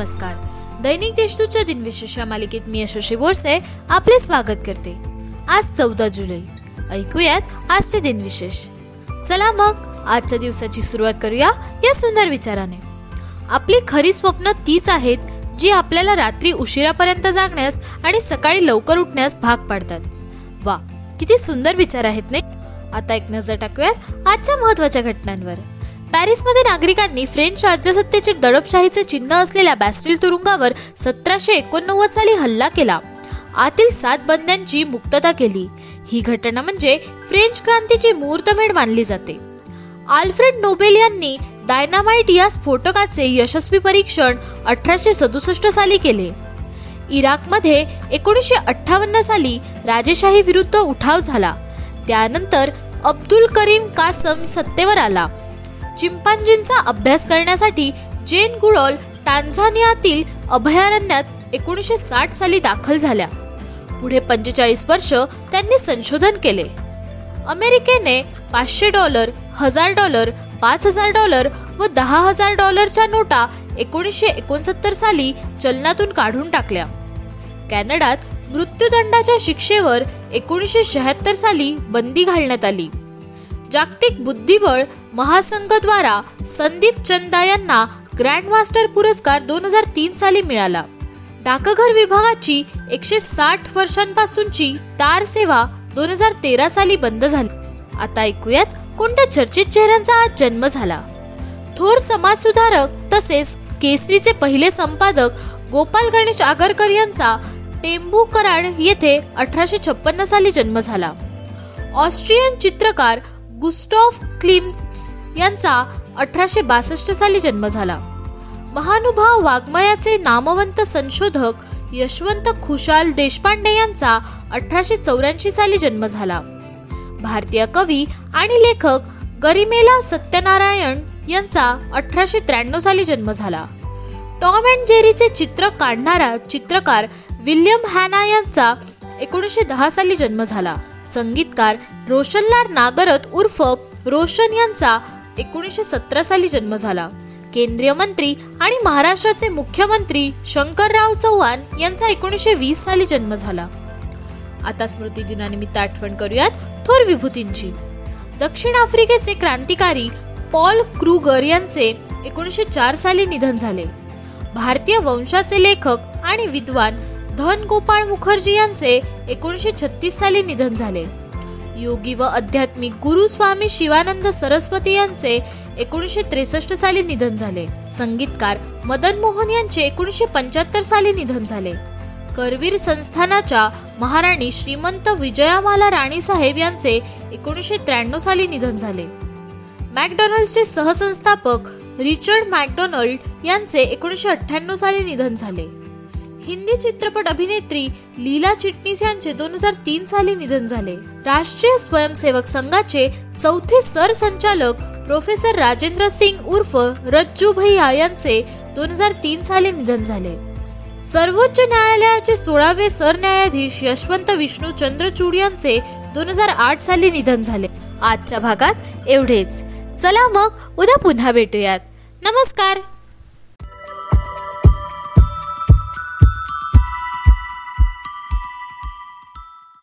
नमस्कार. दैनिक देशदूतच्या दिनविशेष या मालिकेत मी यशस्वी बोरसे आपले स्वागत करते. आज चौदा जुलै. ऐकूयात आजचे दिनविशेष. चला मग आजच्या दिवसाची सुरुवात करूया या सुंदर विचाराने. आपली खरी स्वप्न तीच आहेत जी आपल्याला रात्री उशिरापर्यंत जागण्यास आणि सकाळी लवकर उठण्यास भाग पाडतात. वा किती सुंदर विचार आहेत नाही? आता एक नजर टाकूयात आजच्या महत्त्वाच्या घटनांवर. पॅरिसमध्ये नागरिकांनी फ्रेंच राज्यसत्तेचे दडपशाहीचे चिन्ह असलेल्या बॅस्टिल तुरुंगावर सतराशे एकोणनव्वद साली हल्ला केला. आतील सात बंद्यांची मुक्तता केली. ही घटना म्हणजे फ्रेंच क्रांतीची मुहूर्तमेढ मानली जाते. आल्फ्रेड नोबेल यांनी डायनामाइट या स्फोटकाचे यशस्वी परीक्षण अठराशे सदुसष्ट साली केले. इराकमध्ये एकोणीसशे अठ्ठावन्न साली राजेशाही विरुद्ध उठाव झाला. त्यानंतर अब्दुल करीम कासम सत्तेवर आला. चिंपांजींचा अभ्यास करण्यासाठी जेन गुडॉल टांझानियातील अभयारण्यात एकोणीसशे साठ साली दाखल झाल्या. पुढे पंचेचाळीस वर्ष त्यांनी संशोधन केले. अमेरिकेने पाचशे डॉलर हजार डॉलर पाच हजार डॉलर व दहा हजार डॉलरच्या नोटा एकोणीसशे एकोणसत्तर साली चलनातून काढून टाकल्या. कॅनडात मृत्यूदंडाच्या शिक्षेवर एकोणीसशे शहात्तर साली बंदी घालण्यात आली. जागतिक बुद्धिबळ महासंघद्वारा संदीप चंदा यांना ग्रँड मास्टर पुरस्कार दोन हजार तीन साली मिळाला. डाकघर विभागाची एकशे साठ वर्षांपासूनची तार सेवा दोन हजार तेरा साली बंद झाली. आता ऐकूयात कोणत्या चर्चित चेहऱ्यांचा आज जन्म झाला. थोर समाजसुधारक तसेच केसरीचे पहिले संपादक गोपाल गणेश आगरकर यांचा टेंबू कराड येथे अठराशे छप्पन्न साली जन्म झाला. ऑस्ट्रियन चित्रकार गुस्टॉफ क्लिम्स यांचा अठराशे बासष्ट साली जन्म झाला. महानुभाव वाङ्मयाचे नामवंत संशोधक यशवंत खुशाल देशपांडे यांचा अठराशे चौऱ्याऐंशी साली जन्म झाला. भारतीय कवी आणि लेखक गरिमेला सत्यनारायण यांचा अठराशे त्र्याण्णव साली जन्म झाला. टॉम अँड जेरीचे चित्र काढणारा चित्रकार विल्यम हॅना यांचा एकोणीसशे दहा साली जन्म झाला. संगीतकार रोशनलाल नागरथ उर्फ रोशन यांचा एकोणीसशे सतरा साली जन्म झाला. केंद्रीय मंत्री आणि महाराष्ट्राचे मुख्यमंत्री शंकरराव चव्हाण यांचा एकोणीसशे वीस साली जन्म झाला. आता स्मृती दिनानिमित्त आठवण करूयात थोर विभूतींची. दक्षिण आफ्रिकेचे क्रांतिकारी पॉल क्रुगर यांचे एकोणीसशे चार साली निधन झाले. भारतीय वंशाचे लेखक आणि विद्वान धन गोपाळ मुखर्जी यांचे एकोणीसशे छत्तीस साली निधन झाले. योगी व आध्यात्मिक गुरु स्वामी शिवानंद सरस्वती यांचे एकोणीसशे त्रेसष्ट साली निधन झाले. संगीतकार मदन मोहन यांचे एकोणीसशे पंच्याहत्तर साली निधन झाले. करवीर संस्थानाच्या महाराणी श्रीमंत विजयामाला राणी साहेब यांचे एकोणीसशे त्र्याण्णव साली निधन झाले. मॅकडॉनल्डचे सहसंस्थापक रिचर्ड मॅकडोनल्ड यांचे एकोणीसशे अठ्ठ्याण्णव साली निधन झाले. हिंदी चित्रपट अभिनेत्री लीला चिटणीस यांचे दोन हजार तीन साली निधन झाले. राष्ट्रीय स्वयंसेवक संघाचे चौथे सरसंचालक प्रोफेसर राजेंद्र सिंग उर्फ रज्जू भैया यांचे दोन हजार तीन साली निधन झाले. सर्वोच्च न्यायालयाचे सोळावे सरन्यायाधीश यशवंत विष्णू चंद्रचूड यांचे दोन हजार आठ साली निधन झाले. आजच्या भागात एवढेच. चला मग उद्या पुन्हा भेटूयात. नमस्कार.